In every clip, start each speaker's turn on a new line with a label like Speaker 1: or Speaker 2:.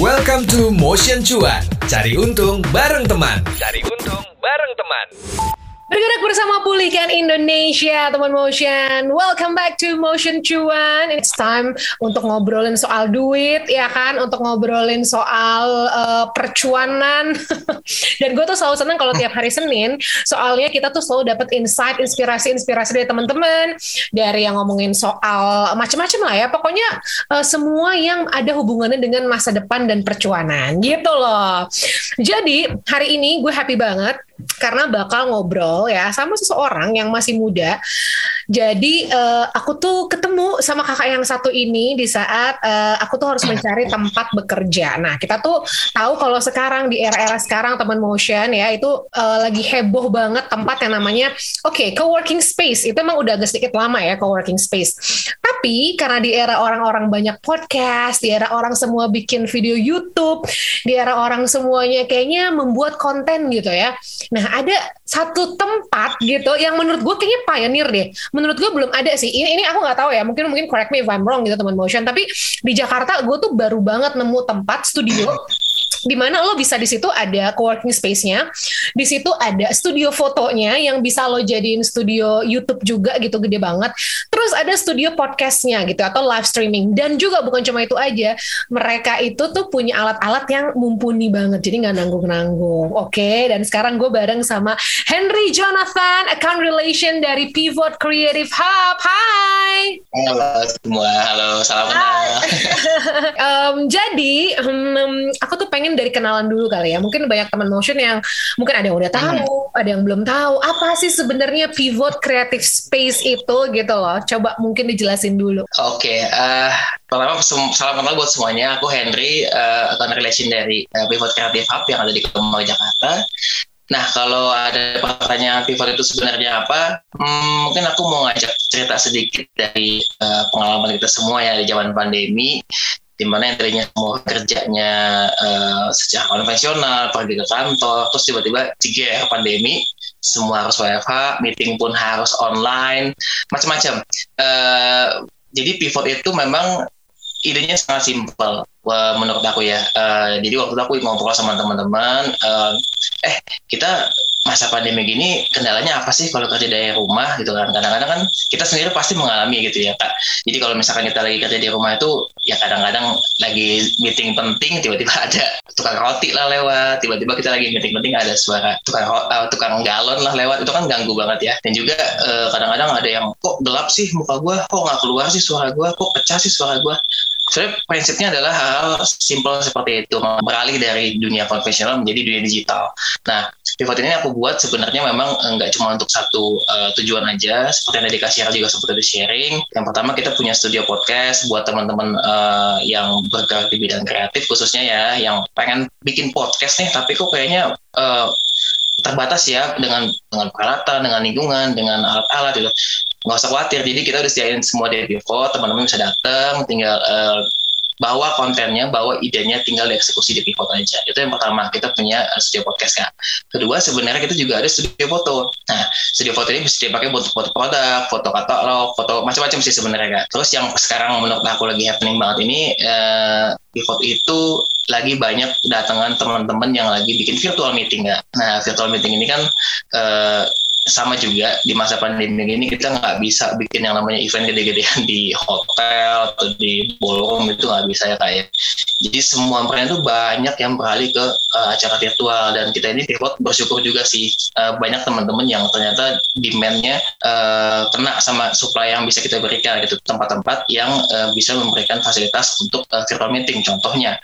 Speaker 1: Welcome to Motion Cuan. Cari untung bareng teman. Cari untung bareng teman.
Speaker 2: Bergerak bersama Pulihkan Indonesia, teman Motion. Welcome back to Motion Cuan. It's time untuk ngobrolin soal duit, ya kan? Untuk ngobrolin soal uh, percuanan. Dan gue tuh selalu senang kalau tiap hari Senin, soalnya kita tuh selalu dapat insight, inspirasi-inspirasi dari teman-teman, dari yang ngomongin soal macam-macam lah ya. Pokoknya uh, semua yang ada hubungannya dengan masa depan dan percuanan, gitu loh. Jadi hari ini gue happy banget karena bakal ngobrol ya sama seseorang yang masih muda. Jadi uh, aku tuh ketemu sama kakak yang satu ini di saat uh, aku tuh harus mencari tempat bekerja. Nah kita tuh tahu kalau sekarang di era-era sekarang teman motion ya itu uh, lagi heboh banget tempat yang namanya oke okay, co-working space itu emang udah agak sedikit lama ya co-working space. Tapi karena di era orang-orang banyak podcast, di era orang semua bikin video YouTube, di era orang semuanya kayaknya membuat konten gitu ya. Nah ada satu tempat gitu yang menurut gue kayaknya pioneer deh menurut gue belum ada sih. Ini ini aku nggak tahu ya. Mungkin mungkin correct me if I'm wrong gitu teman motion. Tapi di Jakarta gue tuh baru banget nemu tempat studio di mana lo bisa di situ ada co-working space-nya, di situ ada studio fotonya yang bisa lo jadiin studio YouTube juga gitu gede banget. Terus ada studio podcastnya gitu atau live streaming dan juga bukan cuma itu aja, mereka itu tuh punya alat-alat yang mumpuni banget, jadi nggak nanggung-nanggung. Oke, okay? dan sekarang gue bareng sama Henry Jonathan, account relation dari Pivot Creative Hub. Hai.
Speaker 3: Halo semua, halo salam kenal.
Speaker 2: um, jadi um, aku tuh pengen dari kenalan dulu kali ya. Mungkin banyak teman motion yang mungkin ada yang udah tahu, hmm. ada yang belum tahu. Apa sih sebenarnya pivot creative space itu gitu loh? Coba mungkin dijelasin dulu.
Speaker 3: Oke, okay, uh, eh, pertama salam kenal buat semuanya. Aku Henry, uh, account relation dari uh, Pivot Creative Hub yang ada di Kemang Jakarta. Nah, kalau ada pertanyaan pivot itu sebenarnya apa? Hmm, mungkin aku mau ngajak cerita sedikit dari uh, pengalaman kita semua ya di zaman pandemi di mana yang tadinya semua kerjanya uh, secara konvensional pergi ke kantor terus tiba-tiba jika pandemi semua harus WFH meeting pun harus online macam-macam. Uh, jadi pivot itu memang idenya sangat simpel menurut aku ya. Uh, jadi waktu itu aku ngobrol sama teman-teman uh, eh kita masa pandemi gini kendalanya apa sih kalau kerja dari rumah gitu kan? Kadang-kadang kan kita sendiri pasti mengalami gitu ya kak. Jadi kalau misalkan kita lagi kerja di rumah itu ya kadang-kadang lagi meeting penting tiba-tiba ada tukang roti lah lewat tiba-tiba kita lagi meeting penting ada suara tukang uh, tukang galon lah lewat. Itu kan ganggu banget ya. Dan juga uh, kadang-kadang ada yang kok gelap sih muka gue kok nggak keluar sih suara gue kok pecah sih suara gue sebenarnya prinsipnya adalah hal simpel seperti itu beralih dari dunia konvensional menjadi dunia digital. Nah, pivot ini aku buat sebenarnya memang nggak cuma untuk satu uh, tujuan aja, seperti yang tadi kasih juga seperti di sharing. Yang pertama kita punya studio podcast buat teman-teman uh, yang bergerak di bidang kreatif khususnya ya, yang pengen bikin podcast nih, tapi kok kayaknya uh, terbatas ya dengan dengan peralatan, dengan lingkungan, dengan alat-alat gitu nggak usah khawatir jadi kita udah sediain semua di pivot teman-teman bisa datang tinggal uh, bawa kontennya, bawa idenya, tinggal dieksekusi di pivot aja. Itu yang pertama, kita punya uh, studio podcast kan. Kedua, sebenarnya kita juga ada studio foto. Nah, studio foto ini bisa dipakai buat foto produk, foto katalog, foto macam-macam sih sebenarnya kan. Terus yang sekarang menurut aku lagi happening banget ini, uh, pivot itu lagi banyak datangan teman-teman yang lagi bikin virtual meeting ya. Nah, virtual meeting ini kan uh, sama juga di masa pandemi ini kita nggak bisa bikin yang namanya event gede-gedean di hotel atau di ballroom itu nggak bisa ya kayak. Ya. Jadi semua brand itu banyak yang beralih ke uh, acara virtual dan kita ini pivot bersyukur juga sih uh, banyak teman-teman yang ternyata demandnya uh, kena sama supply yang bisa kita berikan gitu tempat-tempat yang uh, bisa memberikan fasilitas untuk uh, virtual meeting contohnya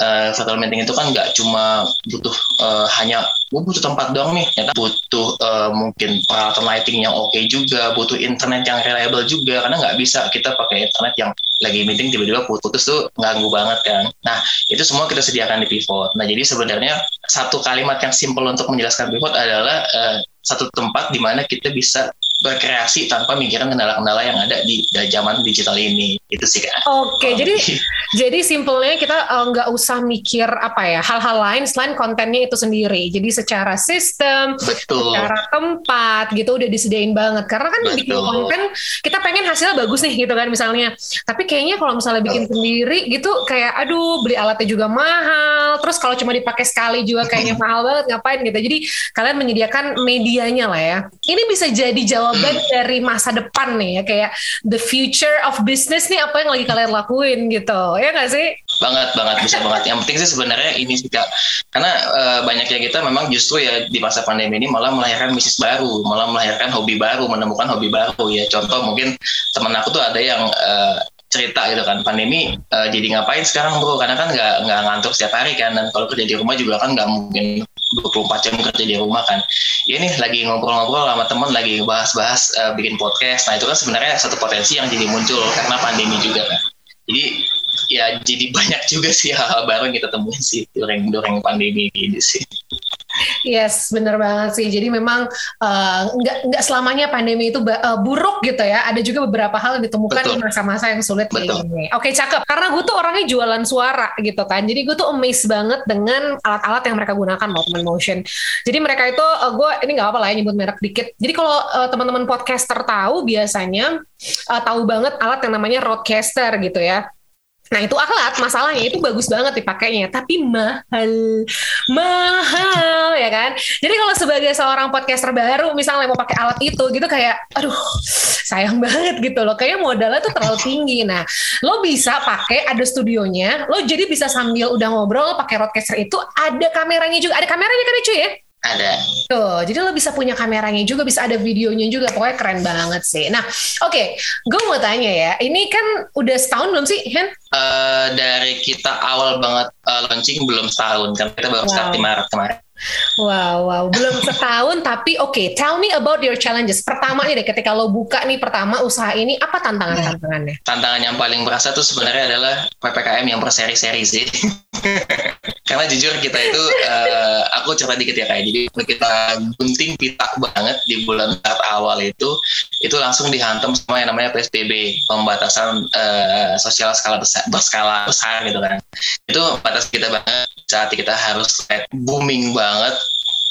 Speaker 3: uh, virtual meeting itu kan nggak cuma butuh uh, hanya gue butuh tempat doang nih, ya kan? butuh uh, mungkin peralatan lighting yang oke okay juga, butuh internet yang reliable juga, karena nggak bisa kita pakai internet yang lagi meeting tiba-tiba putus tuh ganggu banget kan. Nah itu semua kita sediakan di pivot. Nah jadi sebenarnya satu kalimat yang simpel untuk menjelaskan pivot adalah uh, satu tempat di mana kita bisa berkreasi tanpa mikirin kendala-kendala yang ada di zaman digital ini itu sih kan
Speaker 2: oke okay, jadi jadi simpelnya kita uh, nggak uh, usah mikir apa ya hal-hal lain selain kontennya itu sendiri. Jadi secara sistem
Speaker 3: Betul.
Speaker 2: secara tempat gitu udah disediain banget. Karena kan Betul. bikin konten kita pengen hasilnya bagus nih gitu kan misalnya. Tapi kayaknya kalau misalnya bikin Betul. sendiri gitu kayak aduh beli alatnya juga mahal. Terus kalau cuma dipakai sekali juga kayaknya mahal banget ngapain gitu. Jadi kalian menyediakan medianya lah ya. Ini bisa jadi jawaban dari masa depan nih ya kayak the future of business nih apa yang lagi kalian lakuin gitu. Ya nggak sih?
Speaker 3: Banget banget bisa banget. Yang penting sih sebenarnya ini sih karena uh, banyaknya kita memang justru ya di masa pandemi ini malah melahirkan bisnis baru malah melahirkan hobi baru menemukan hobi baru ya. Contoh mungkin teman aku tuh ada yang uh, cerita gitu kan pandemi uh, jadi ngapain sekarang bro? Karena kan nggak nggak ngantuk setiap hari kan dan kalau kerja di rumah juga kan nggak mungkin 24 jam kerja di rumah kan. Ya ini lagi ngobrol-ngobrol sama temen lagi bahas-bahas uh, bikin podcast. Nah itu kan sebenarnya satu potensi yang jadi muncul karena pandemi juga kan. Jadi ya jadi banyak juga sih hal-hal baru yang kita temuin sih during during pandemi ini sih
Speaker 2: Yes, bener banget sih. Jadi memang uh, nggak nggak selamanya pandemi itu uh, buruk gitu ya. Ada juga beberapa hal yang ditemukan Betul. di masa-masa yang sulit Betul. ini. Oke, cakep. Karena gue tuh orangnya jualan suara gitu kan. Jadi gue tuh amazed banget dengan alat-alat yang mereka gunakan Movement Motion. Jadi mereka itu uh, gue ini nggak apa lah ya nyebut merek dikit. Jadi kalau uh, teman-teman podcaster tahu biasanya uh, tahu banget alat yang namanya roadcaster gitu ya. Nah itu alat masalahnya itu bagus banget dipakainya tapi mahal. Mahal ya kan? Jadi kalau sebagai seorang podcaster baru misalnya mau pakai alat itu gitu kayak aduh sayang banget gitu loh. Kayak modalnya tuh terlalu tinggi. Nah lo bisa pakai ada studionya lo jadi bisa sambil udah ngobrol pakai roadcaster itu ada kameranya juga. Ada kameranya kan cuy ya
Speaker 3: ada.
Speaker 2: Tuh, jadi lo bisa punya kameranya juga, bisa ada videonya juga, pokoknya keren banget sih. Nah, oke, okay, gue mau tanya ya, ini kan udah setahun belum sih, Hen?
Speaker 3: Uh, dari kita awal banget uh, launching belum setahun, kan kita baru wow. start di Maret kemarin.
Speaker 2: Wow, wow, belum setahun tapi oke. Okay, tell me about your challenges. Pertama nih deh, ketika lo buka nih pertama usaha ini, apa tantangan-tantangannya?
Speaker 3: Tantangan yang paling berasa tuh sebenarnya adalah ppkm yang berseri-seri sih. Karena jujur kita itu, uh, aku cerita dikit ya kayak jadi kita gunting pita banget di bulan Maret awal itu, itu langsung dihantam sama yang namanya PSBB, pembatasan uh, sosial skala besar, berskala besar gitu kan. Itu batas kita banget saat kita harus booming banget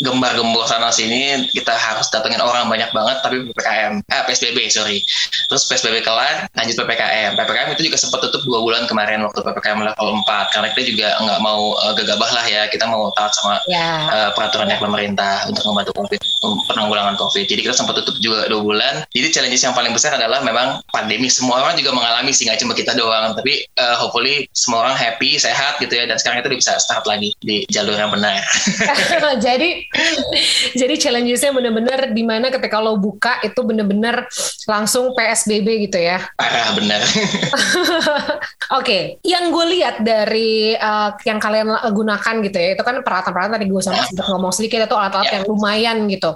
Speaker 3: gembar-gembor sana sini kita harus datengin orang banyak banget tapi PPKM eh PSBB sorry. Terus PSBB kelar lanjut PPKM PPKM itu juga sempat tutup dua bulan kemarin waktu PPKM level 4 karena kita juga nggak mau uh, gegabah lah ya. Kita mau taat sama yeah. Ya. uh, peraturan dari pemerintah untuk membantu COVID penanggulangan COVID. Jadi kita sempat tutup juga dua bulan. Jadi challenges yang paling besar adalah memang pandemi. Semua orang juga mengalami sih nggak cuma kita doang. Tapi uh, hopefully semua orang happy sehat gitu ya. Dan sekarang itu bisa start lagi di jalur yang benar.
Speaker 2: Jadi Jadi challengesnya bener-bener di mana ketika lo buka itu bener-bener langsung PSBB gitu ya.
Speaker 3: Parah bener.
Speaker 2: Oke, okay. yang gue lihat dari uh, yang kalian gunakan gitu ya, itu kan peralatan-peralatan tadi gue sama ya. sempat ngomong sedikit itu alat-alat yeah. yang lumayan gitu.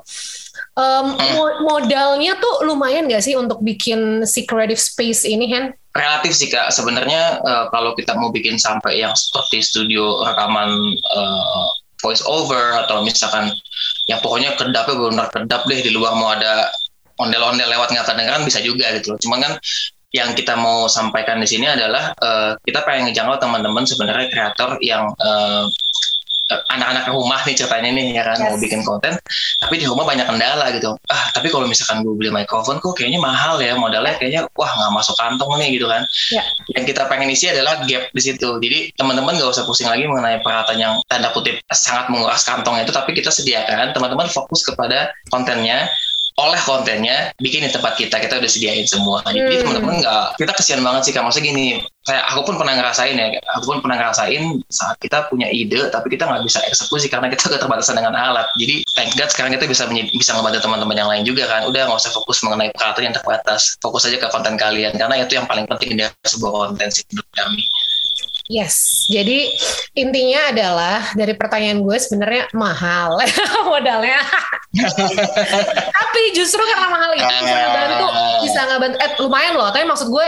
Speaker 2: Um, hmm. modalnya tuh lumayan gak sih untuk bikin si creative space ini, Hen?
Speaker 3: Relatif sih kak. Sebenarnya uh, kalau kita mau bikin sampai yang seperti studio rekaman uh, voice over atau misalkan yang pokoknya kedapnya benar kedap deh di luar mau ada ondel-ondel lewat nggak kedengeran bisa juga gitu loh. Cuman kan yang kita mau sampaikan di sini adalah uh, kita pengen ngejangkau teman-teman sebenarnya kreator yang uh, anak-anak rumah nih ceritanya nih ya kan yes. mau bikin konten tapi di rumah banyak kendala gitu ah tapi kalau misalkan gue beli mikrofon kok kayaknya mahal ya modalnya kayaknya wah nggak masuk kantong nih gitu kan yeah. yang kita pengen isi adalah gap di situ jadi teman-teman gak usah pusing lagi mengenai peralatan yang tanda kutip sangat menguras kantong itu tapi kita sediakan teman-teman fokus kepada kontennya oleh kontennya bikin di tempat kita kita udah sediain semua. Jadi hmm. teman-teman nggak kita kesian banget sih kamu gini saya aku pun pernah ngerasain ya aku pun pernah ngerasain saat kita punya ide tapi kita nggak bisa eksekusi karena kita keterbatasan dengan alat. Jadi thank God sekarang kita bisa bisa ngebantu teman-teman yang lain juga kan. Udah nggak usah fokus mengenai peralatan yang terbatas. Fokus aja ke konten kalian karena itu yang paling penting dari sebuah konten sih menurut kami
Speaker 2: Yes, jadi intinya adalah dari pertanyaan gue sebenarnya mahal modalnya. tapi justru karena mahal itu bisa ngebantu, bisa ngebantu. Eh lumayan loh. Tapi maksud gue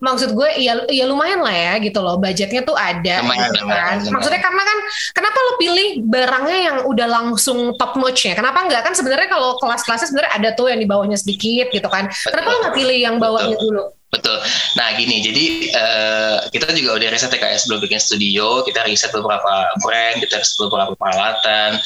Speaker 2: maksud gue ya ya lumayan lah ya gitu loh budgetnya tuh ada
Speaker 3: Lumayan,
Speaker 2: gitu kan.
Speaker 3: lumayan.
Speaker 2: maksudnya karena kan kenapa lo pilih barangnya yang udah langsung top notch ya kenapa enggak kan sebenarnya kalau kelas-kelasnya sebenarnya ada tuh yang di bawahnya sedikit gitu kan kenapa lo nggak pilih yang bawahnya dulu
Speaker 3: Betul. Nah gini, jadi eh, kita juga udah riset ya kayak sebelum bikin studio, kita riset beberapa brand, kita riset beberapa peralatan,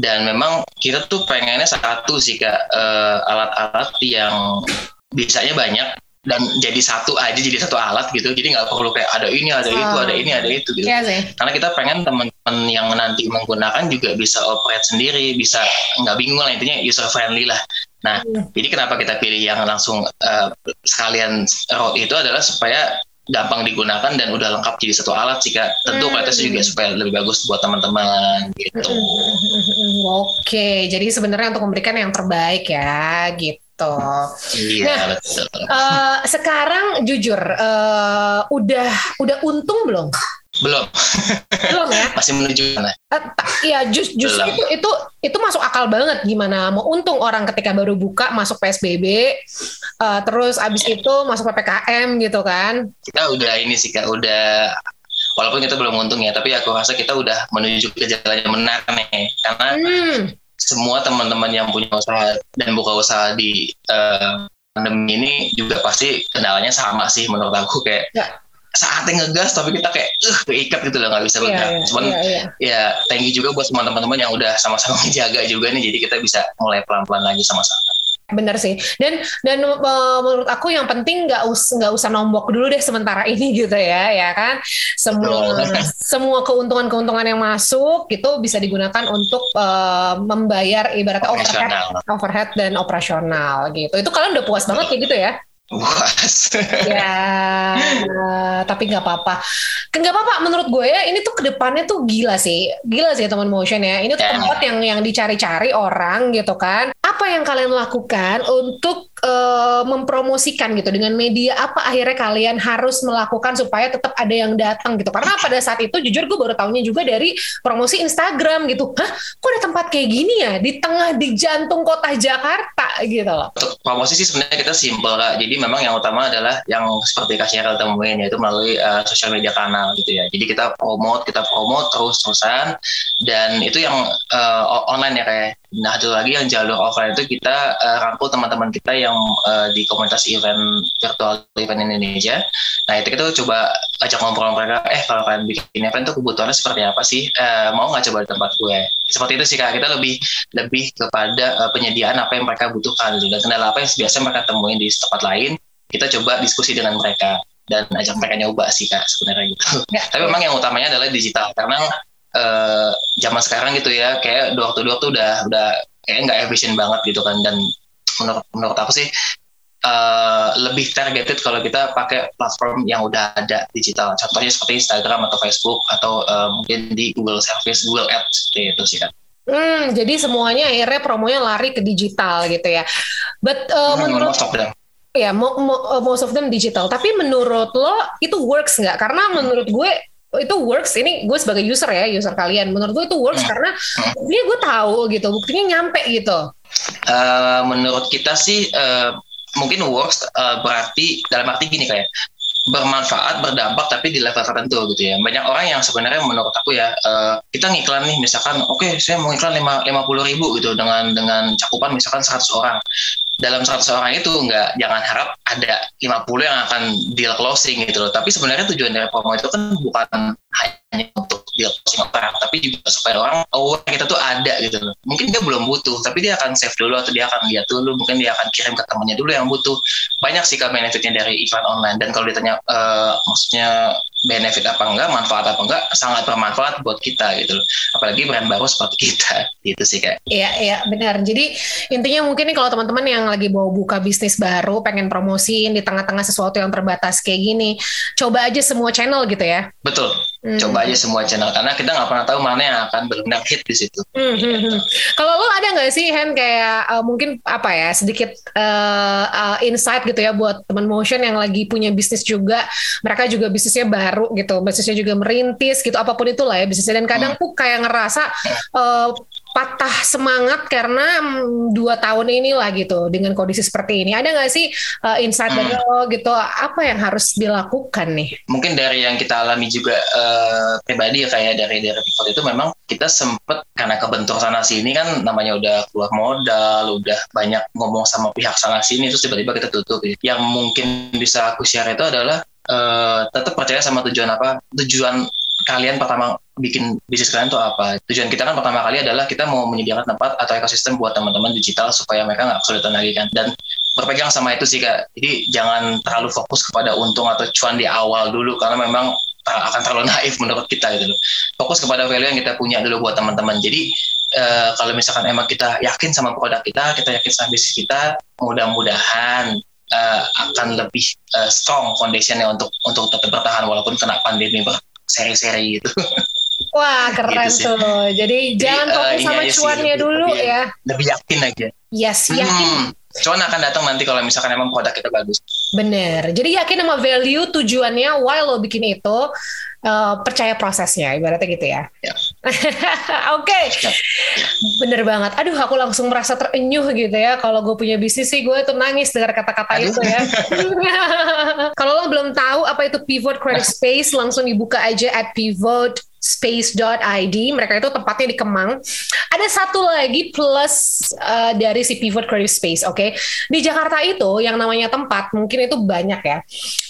Speaker 3: dan memang kita tuh pengennya satu sih kak eh, alat-alat yang bisanya banyak dan jadi satu aja jadi satu alat gitu jadi nggak perlu kayak ada ini ada itu
Speaker 2: Oh.
Speaker 3: ada ini ada itu gitu
Speaker 2: sih
Speaker 3: karena kita pengen teman-teman yang nanti menggunakan juga bisa operate sendiri bisa nggak bingung lah intinya user friendly lah nah
Speaker 2: Hmm.
Speaker 3: jadi kenapa kita pilih yang langsung eh, sekalian road itu adalah supaya gampang digunakan dan udah lengkap jadi satu alat sih kak tentu
Speaker 2: Hmm.
Speaker 3: kualitasnya juga supaya lebih bagus buat teman-teman gitu
Speaker 2: Oke, jadi sebenarnya untuk memberikan yang terbaik ya, gitu.
Speaker 3: iya
Speaker 2: Nah,
Speaker 3: betul
Speaker 2: Eh, sekarang jujur, eh, udah udah untung belum?
Speaker 3: Belum
Speaker 2: Belum ya?
Speaker 3: masih menuju sana
Speaker 2: Eh, ta- Iya, jus, justru
Speaker 3: Belum.
Speaker 2: itu itu itu masuk akal banget gimana mau untung orang ketika baru buka masuk PSBB, eh, terus abis itu masuk ppkm gitu kan?
Speaker 3: kita udah ini sih kak udah walaupun kita belum untung ya tapi aku rasa kita udah menuju ke jalan yang benar nih karena
Speaker 2: Hmm,
Speaker 3: semua teman-teman yang punya usaha dan buka usaha di eh, pandemi ini juga pasti kendalanya sama sih menurut aku kayak
Speaker 2: Ya.
Speaker 3: Saatnya ngegas tapi kita kayak uh keikat gitu loh nggak bisa
Speaker 2: iya,
Speaker 3: bergerak.
Speaker 2: iya,
Speaker 3: Cuman
Speaker 2: iya, iya.
Speaker 3: ya thank you juga buat semua teman-teman yang udah sama-sama menjaga juga nih jadi kita bisa mulai pelan-pelan lagi sama-sama.
Speaker 2: Bener sih. Dan dan eh, menurut aku yang penting nggak us nggak usah nombok dulu deh sementara ini gitu ya, ya kan. Semua
Speaker 3: Betul.
Speaker 2: semua keuntungan-keuntungan yang masuk itu bisa digunakan untuk eh, membayar ibaratnya overhead, overhead dan operasional gitu. Itu kalian udah puas banget kayak gitu ya?
Speaker 3: Puas.
Speaker 2: ya, tapi nggak apa-apa. Nggak apa-apa. Menurut gue ya, ini tuh ke depannya tuh gila sih, gila sih teman motion ya. Ini tuh
Speaker 3: Ya.
Speaker 2: tempat yang yang dicari-cari orang gitu kan. Apa yang kalian lakukan untuk eh, mempromosikan gitu dengan media? Apa akhirnya kalian harus melakukan supaya tetap ada yang datang gitu? Karena pada saat itu jujur gue baru tahunya juga dari promosi Instagram gitu. Hah, kok ada tempat kayak gini ya di tengah di jantung kota Jakarta gitu loh.
Speaker 3: Promosi sih sebenarnya kita simpel kak. Jadi memang yang utama adalah yang seperti Kak Cheryl temuin yaitu melalui uh, sosial media kanal gitu ya. Jadi kita promote, kita promote terus-terusan dan itu yang uh, online ya kayak. Nah satu lagi yang jalur offline itu kita uh, rangkul teman-teman kita yang uh, di komunitas event virtual event Indonesia. Nah itu kita coba ajak ngobrol mereka. Eh kalau kalian bikin event tuh kebutuhannya seperti apa sih? Eh, mau nggak coba di tempat gue? Seperti itu sih kak. Kita lebih lebih kepada uh, penyediaan apa yang mereka butuhkan gitu. dan kendala apa yang biasa mereka temuin di tempat lain kita coba diskusi dengan mereka dan ajak mereka nyoba sih kak sebenarnya gitu
Speaker 2: Ya.
Speaker 3: tapi memang yang utamanya adalah digital karena eh, zaman sekarang gitu ya kayak door to door tuh udah udah kayak nggak efisien banget gitu kan dan menurut menurut aku sih eh, lebih targeted kalau kita pakai platform yang udah ada digital contohnya seperti Instagram atau Facebook atau eh, mungkin di Google Service Google Ads itu sih kan
Speaker 2: Hmm, jadi semuanya akhirnya promonya lari ke digital gitu ya. But uh,
Speaker 3: Hmm,
Speaker 2: menurut ya mo- mo- uh, most of them digital. Tapi menurut lo itu works nggak? Karena menurut gue itu works. Ini gue sebagai user ya, user kalian. Menurut gue itu works
Speaker 3: Hmm.
Speaker 2: karena
Speaker 3: Hmm.
Speaker 2: buktinya gue tahu gitu, buktinya nyampe gitu.
Speaker 3: Eh, menurut kita sih eh, mungkin works eh, berarti dalam arti gini kayak bermanfaat berdampak tapi di level tertentu gitu ya. Banyak orang yang sebenarnya menurut aku ya eh, kita ngiklan nih misalkan oke saya mau iklan lima lima puluh ribu gitu dengan dengan cakupan misalkan 100 orang. Dalam 100 orang itu nggak jangan harap ada 50 yang akan deal closing gitu loh. Tapi sebenarnya tujuan dari promo itu kan bukan hanya untuk closing orang tapi juga supaya orang aware kita tuh ada gitu loh. Mungkin dia belum butuh tapi dia akan save dulu atau dia akan lihat dulu mungkin dia akan kirim ke temannya dulu yang butuh. Banyak sih benefitnya dari iklan online. Dan kalau ditanya eh, maksudnya benefit apa enggak manfaat apa enggak sangat bermanfaat buat kita gitu loh. Apalagi brand baru seperti kita. Gitu sih kak.
Speaker 2: Iya, iya benar. Jadi intinya mungkin nih kalau teman-teman yang lagi mau buka bisnis baru, pengen promosiin di tengah-tengah sesuatu yang terbatas kayak gini, coba aja semua channel gitu ya.
Speaker 3: betul
Speaker 2: Hmm.
Speaker 3: coba aja semua channel karena kita nggak pernah tahu mana yang akan benar hit di situ
Speaker 2: Hmm, hmm, hmm. Kalau lo ada nggak sih Hen kayak uh, mungkin apa ya sedikit uh, uh, insight gitu ya buat teman motion yang lagi punya bisnis juga, mereka juga bisnisnya baru gitu, bisnisnya juga merintis gitu, apa pun itulah ya bisnisnya dan kadang tuh kayak ngerasa uh, patah semangat karena mm, dua tahun inilah gitu dengan kondisi seperti ini. Ada nggak sih uh, insight dari
Speaker 3: Hmm.
Speaker 2: lo gitu? Apa yang harus dilakukan nih?
Speaker 3: mungkin dari yang kita alami juga eh, pribadi ya kayak dari dari pivot itu memang kita sempet karena kebentur sana sini kan namanya udah keluar modal udah banyak ngomong sama pihak sana sini terus tiba-tiba kita tutup gitu. yang mungkin bisa aku share itu adalah eh, tetap percaya sama tujuan apa tujuan kalian pertama bikin bisnis kalian tuh apa tujuan kita kan pertama kali adalah kita mau menyediakan tempat atau ekosistem buat teman-teman digital supaya mereka nggak kesulitan lagi kan dan berpegang sama itu sih kak. Jadi jangan terlalu fokus kepada untung atau cuan di awal dulu karena memang akan terlalu naif menurut kita gitu loh. Fokus kepada value yang kita punya dulu buat teman-teman. Jadi eh, kalau misalkan emang kita yakin sama produk kita, kita yakin sama bisnis kita, mudah-mudahan eh, akan lebih eh, strong foundationnya untuk untuk tetap bertahan walaupun kena pandemi berseri-seri gitu.
Speaker 2: Wah keren
Speaker 3: Gitu sih.
Speaker 2: tuh. Jadi jangan
Speaker 3: eh,
Speaker 2: fokus
Speaker 3: ini
Speaker 2: sama
Speaker 3: aja sih,
Speaker 2: cuannya
Speaker 3: lebih-
Speaker 2: dulu
Speaker 3: lebih-
Speaker 2: ya.
Speaker 3: Lebih yakin aja.
Speaker 2: Yes, yakin
Speaker 3: Hmm, cuan akan datang nanti kalau misalkan emang produk kita bagus.
Speaker 2: Bener. Jadi yakin sama value tujuannya why lo bikin itu eh, percaya prosesnya ibaratnya gitu ya.
Speaker 3: Ya.
Speaker 2: Oke.
Speaker 3: Ya.
Speaker 2: Bener banget. Aduh aku langsung merasa terenyuh gitu ya. Kalau gue punya bisnis sih gue tuh nangis dengar kata-kata itu ya. Kalau lo belum tahu apa itu Pivot Credit Space langsung dibuka aja at pivot space.id mereka itu tempatnya di Kemang. Ada satu lagi plus uh, dari si Pivot Creative Space oke? Di Jakarta itu yang namanya tempat mungkin itu banyak ya.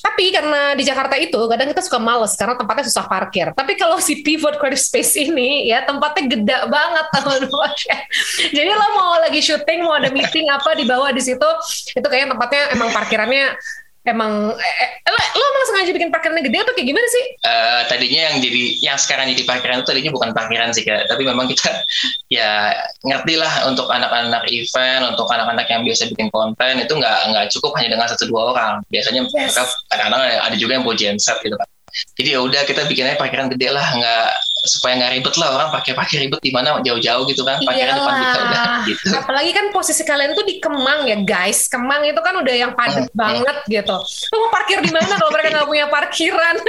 Speaker 2: Tapi karena di Jakarta itu kadang kita suka males karena tempatnya susah parkir. Tapi kalau si Pivot Creative Space ini ya tempatnya gede banget teman-teman. Jadi lo mau lagi syuting mau ada meeting apa di bawah di situ itu kayaknya tempatnya emang parkirannya emang eh, eh, lo, lo emang sengaja bikin parkirannya gede atau kayak gimana sih?
Speaker 3: Eh, tadinya yang jadi yang sekarang jadi parkiran itu tadinya bukan parkiran sih kak. Tapi memang kita ya ngerti lah untuk anak-anak event untuk anak-anak yang biasa bikin konten itu nggak nggak cukup hanya dengan satu dua orang. Biasanya
Speaker 2: Yes.
Speaker 3: mereka kadang-kadang ada juga yang bawa genset gitu kan jadi ya udah kita bikinnya parkiran gede lah nggak supaya nggak ribet lah orang parkir-parkir ribet di mana jauh-jauh gitu kan parkiran depan kita udah
Speaker 2: Iyalah.
Speaker 3: gitu
Speaker 2: Apalagi kan posisi kalian tuh di Kemang ya guys. Kemang itu kan udah yang padat
Speaker 3: Hmm,
Speaker 2: banget gitu. Lo mau parkir di mana kalau mereka nggak punya parkiran?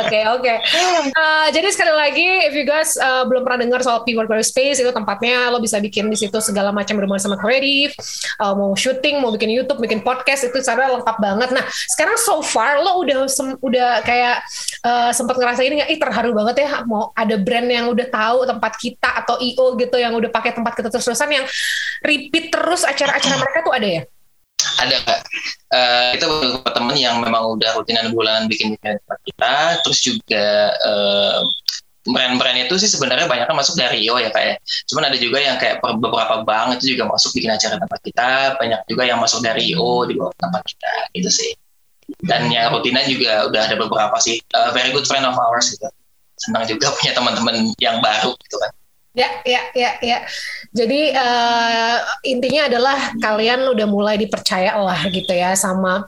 Speaker 2: Oke oke. Eh, jadi sekali lagi, if you guys eh, belum pernah dengar soal Pivot Creative Space itu tempatnya lo bisa bikin di situ segala macam berhubungan sama kreatif, eh, mau syuting, mau bikin YouTube, bikin podcast itu cara lengkap banget. Nah sekarang so far lo udah sem- udah kayak eh, sempat ngerasain nggak? Ih terharu banget ya mau ada brand yang udah tahu tempat kita atau IO gitu yang udah pakai tempat kita terus-terusan yang repeat terus acara-acara mereka tuh ada ya?
Speaker 3: ada kak Eh, kita beberapa teman yang memang udah rutinan bulanan bikin tempat kita terus juga eh, brand-brand itu sih sebenarnya banyak kan masuk dari IO ya kayak cuman ada juga yang kayak beberapa bank itu juga masuk bikin acara tempat kita banyak juga yang masuk dari IO di bawah tempat kita gitu sih dan yang rutinan juga udah ada beberapa sih Eh, very good friend of ours gitu senang juga punya teman-teman yang baru gitu kan
Speaker 2: Ya, ya, ya, ya. Jadi eh, intinya adalah kalian udah mulai dipercaya lah gitu ya sama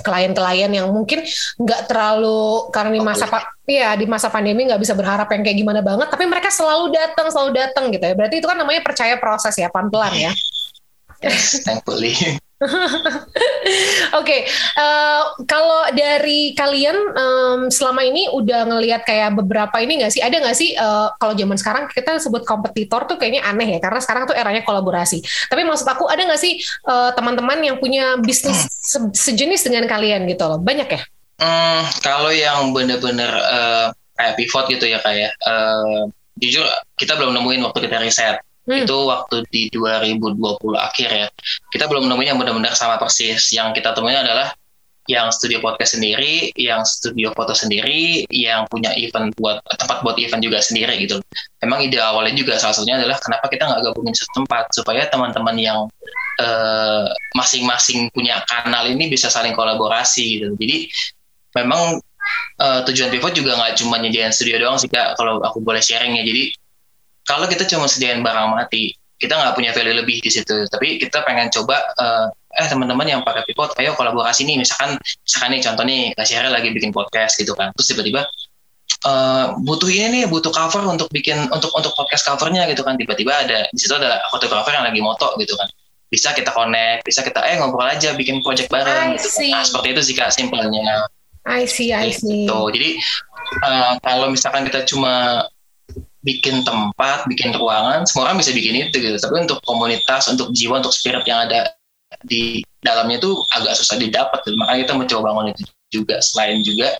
Speaker 2: klien-klien yang mungkin nggak terlalu karena di masa pa- iya di masa pandemi nggak bisa berharap yang kayak gimana banget, tapi mereka selalu datang, selalu datang gitu ya. Berarti itu kan namanya percaya proses ya, pelan-pelan ya.
Speaker 3: yes, thankfully
Speaker 2: Oke, eh, kalau dari kalian em, selama ini udah ngelihat kayak beberapa ini nggak sih? Ada nggak sih eh, kalau zaman sekarang kita sebut kompetitor tuh kayaknya aneh ya, karena sekarang tuh eranya kolaborasi. Tapi maksud aku ada nggak sih eh, teman-teman yang punya bisnis se- sejenis dengan kalian gitu loh? Banyak ya?
Speaker 3: Hmm, kalau yang bener-bener eh, kayak pivot gitu ya kayak eh, jujur kita belum nemuin waktu kita riset
Speaker 2: Hmm.
Speaker 3: itu waktu di 2020 akhir ya. Kita belum nemuin yang benar-benar sama persis. Yang kita temuin adalah yang studio podcast sendiri yang studio foto sendiri yang punya event buat tempat buat event juga sendiri gitu. Memang ide awalnya juga salah satunya adalah kenapa kita nggak gabungin satu tempat supaya teman-teman yang eh, masing-masing punya kanal ini bisa saling kolaborasi gitu. Jadi memang eh, tujuan pivot juga nggak cuma nyediain studio doang sih kak kalau aku boleh sharing ya. Jadi kalau kita cuma sediain barang mati kita nggak punya value lebih di situ tapi kita pengen coba eh, eh teman-teman yang pakai pivot ayo kolaborasi nih misalkan misalkan nih contoh nih Kak Syara lagi bikin podcast gitu kan terus tiba-tiba eh, butuh ini nih butuh cover untuk bikin untuk untuk podcast covernya gitu kan tiba-tiba ada di situ ada fotografer yang lagi moto gitu kan bisa kita connect bisa kita eh ngobrol aja bikin project bareng
Speaker 2: I
Speaker 3: gitu
Speaker 2: see.
Speaker 3: kan. nah seperti itu sih kak simpelnya
Speaker 2: I see, I see.
Speaker 3: gitu. Jadi eh, kalau misalkan kita cuma bikin tempat, bikin ruangan, semua orang bisa bikin itu gitu. Tapi untuk komunitas, untuk jiwa, untuk spirit yang ada di dalamnya itu agak susah didapat. Gitu. Makanya kita mencoba bangun itu juga. Selain juga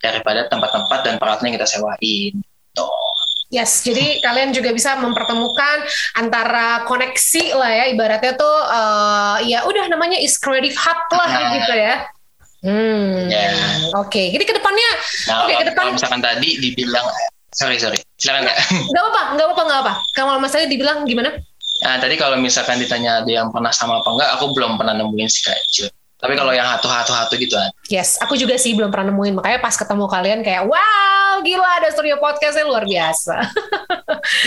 Speaker 3: daripada tempat-tempat dan peralatan yang kita sewain. Tuh.
Speaker 2: Yes, jadi kalian juga bisa mempertemukan antara koneksi lah ya, ibaratnya tuh uh, ya udah namanya is creative hub lah nah. gitu ya. Hmm. Yeah. Oke, okay. jadi ke depannya,
Speaker 3: nah, oke okay, ke depan. Kalau misalkan tadi dibilang, sorry sorry, silakan nggak?
Speaker 2: Gak apa-apa, gak apa-apa, gak apa. Kalau masalahnya dibilang gimana?
Speaker 3: Nah, tadi kalau misalkan ditanya ada yang pernah sama apa enggak, aku belum pernah nemuin sih kayak tapi kalau yang hatu-hatu gitu kan.
Speaker 2: Yes, aku juga sih belum pernah nemuin. Makanya pas ketemu kalian kayak, wow, gila ada studio podcastnya luar biasa.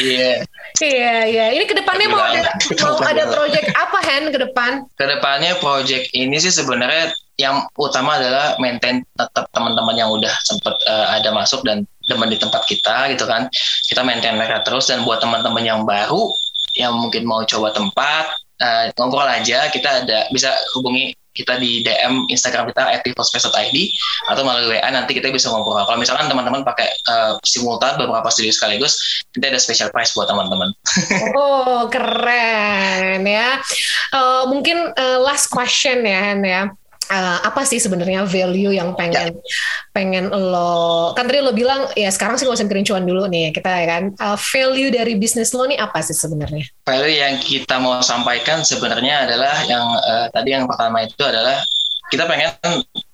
Speaker 3: Iya.
Speaker 2: Iya, iya. Ini ke depannya mau ada, mau ada project apa, Hen, ke depan?
Speaker 3: Ke depannya project ini sih sebenarnya yang utama adalah maintain tetap teman-teman yang udah sempet uh, ada masuk dan demen di tempat kita gitu kan. Kita maintain mereka terus dan buat teman-teman yang baru yang mungkin mau coba tempat, uh, ngobrol aja kita ada bisa hubungi kita di DM Instagram kita @pivospace.id atau melalui WA nanti kita bisa ngobrol. Kalau misalkan teman-teman pakai uh, simultan beberapa studio sekaligus, kita ada special price buat teman-teman.
Speaker 2: oh keren ya. Uh, mungkin uh, last question ya Han ya uh, apa sih sebenarnya value yang pengen ya. pengen lo kan tadi lo bilang ya sekarang sih nggak usah kerincuan dulu nih kita ya kan uh, value dari bisnis lo nih apa sih sebenarnya
Speaker 3: value yang kita mau sampaikan sebenarnya adalah yang uh, tadi yang pertama itu adalah kita pengen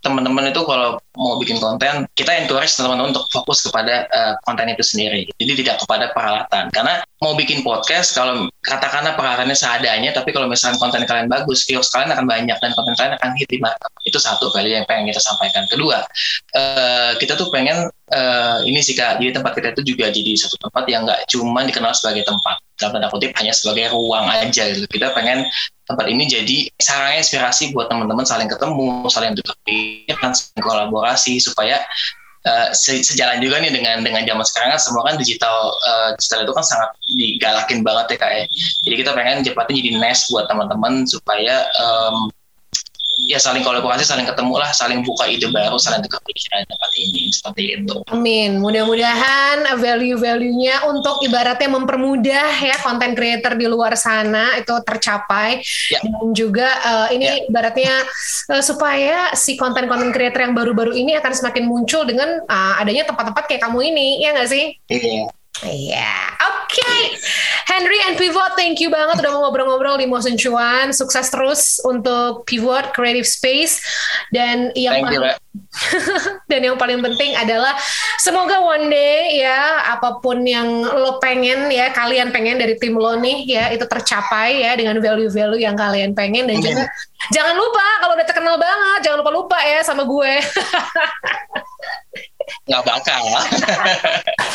Speaker 3: teman-teman itu kalau mau bikin konten, kita encourage teman-teman untuk fokus kepada uh, konten itu sendiri. Jadi tidak kepada peralatan. Karena mau bikin podcast, kalau katakanlah peralatannya seadanya, tapi kalau misalnya konten kalian bagus, viewers kalian akan banyak dan konten kalian akan hit di market. Itu satu kali yang pengen kita sampaikan. Kedua, uh, kita tuh pengen uh, ini sih kak, jadi tempat kita itu juga jadi satu tempat yang nggak cuma dikenal sebagai tempat dalam tanda kutip hanya sebagai ruang aja gitu. Kita pengen tempat ini jadi sarana inspirasi buat teman-teman saling ketemu, saling tukar pikiran, saling kolaborasi supaya uh, sejalan juga nih dengan dengan zaman sekarang kan semua kan digital uh, digital itu kan sangat digalakin banget ya kak ya. Jadi kita pengen cepatnya jadi nest buat teman-teman supaya um, ya saling kolaborasi, saling ketemu lah, saling buka ide baru, saling tukar pikiran tempat ini seperti itu.
Speaker 2: Amin. Mudah-mudahan value-value-nya untuk ibaratnya mempermudah ya konten creator di luar sana itu tercapai ya. dan juga uh, ini ya. ibaratnya uh, supaya si konten-konten creator yang baru-baru ini akan semakin muncul dengan uh, adanya tempat-tempat kayak kamu ini, ya nggak sih?
Speaker 3: Iya.
Speaker 2: Iya, oke. Okay. Henry and Pivot, thank you banget udah mau ngobrol-ngobrol di Motion Cuan. Sukses terus untuk Pivot Creative Space dan yang
Speaker 3: thank you,
Speaker 2: dan yang paling penting adalah semoga one day ya apa pun yang lo pengen ya kalian pengen dari tim lo nih ya itu tercapai ya dengan value-value yang kalian pengen dan juga jangan lupa kalau udah terkenal banget jangan lupa lupa ya sama gue.
Speaker 3: nggak bakal.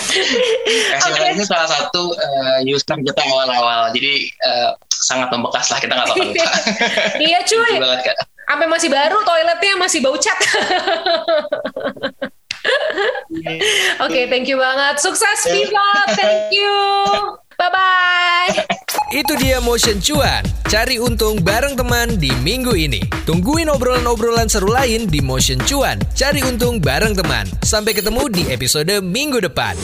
Speaker 3: Kasih okay. ini salah satu uh, user kita awal-awal. Jadi uh, sangat membekas lah kita nggak bakal lupa.
Speaker 2: Iya cuy. Sampai masih baru? Toiletnya masih bau cat. Oke, okay, thank you banget. Sukses Viva, thank you. Bye bye.
Speaker 1: Itu dia Motion Cuan. Cari untung bareng teman di minggu ini. Tungguin obrolan-obrolan seru lain di Motion Cuan. Cari untung bareng teman. Sampai ketemu di episode minggu depan.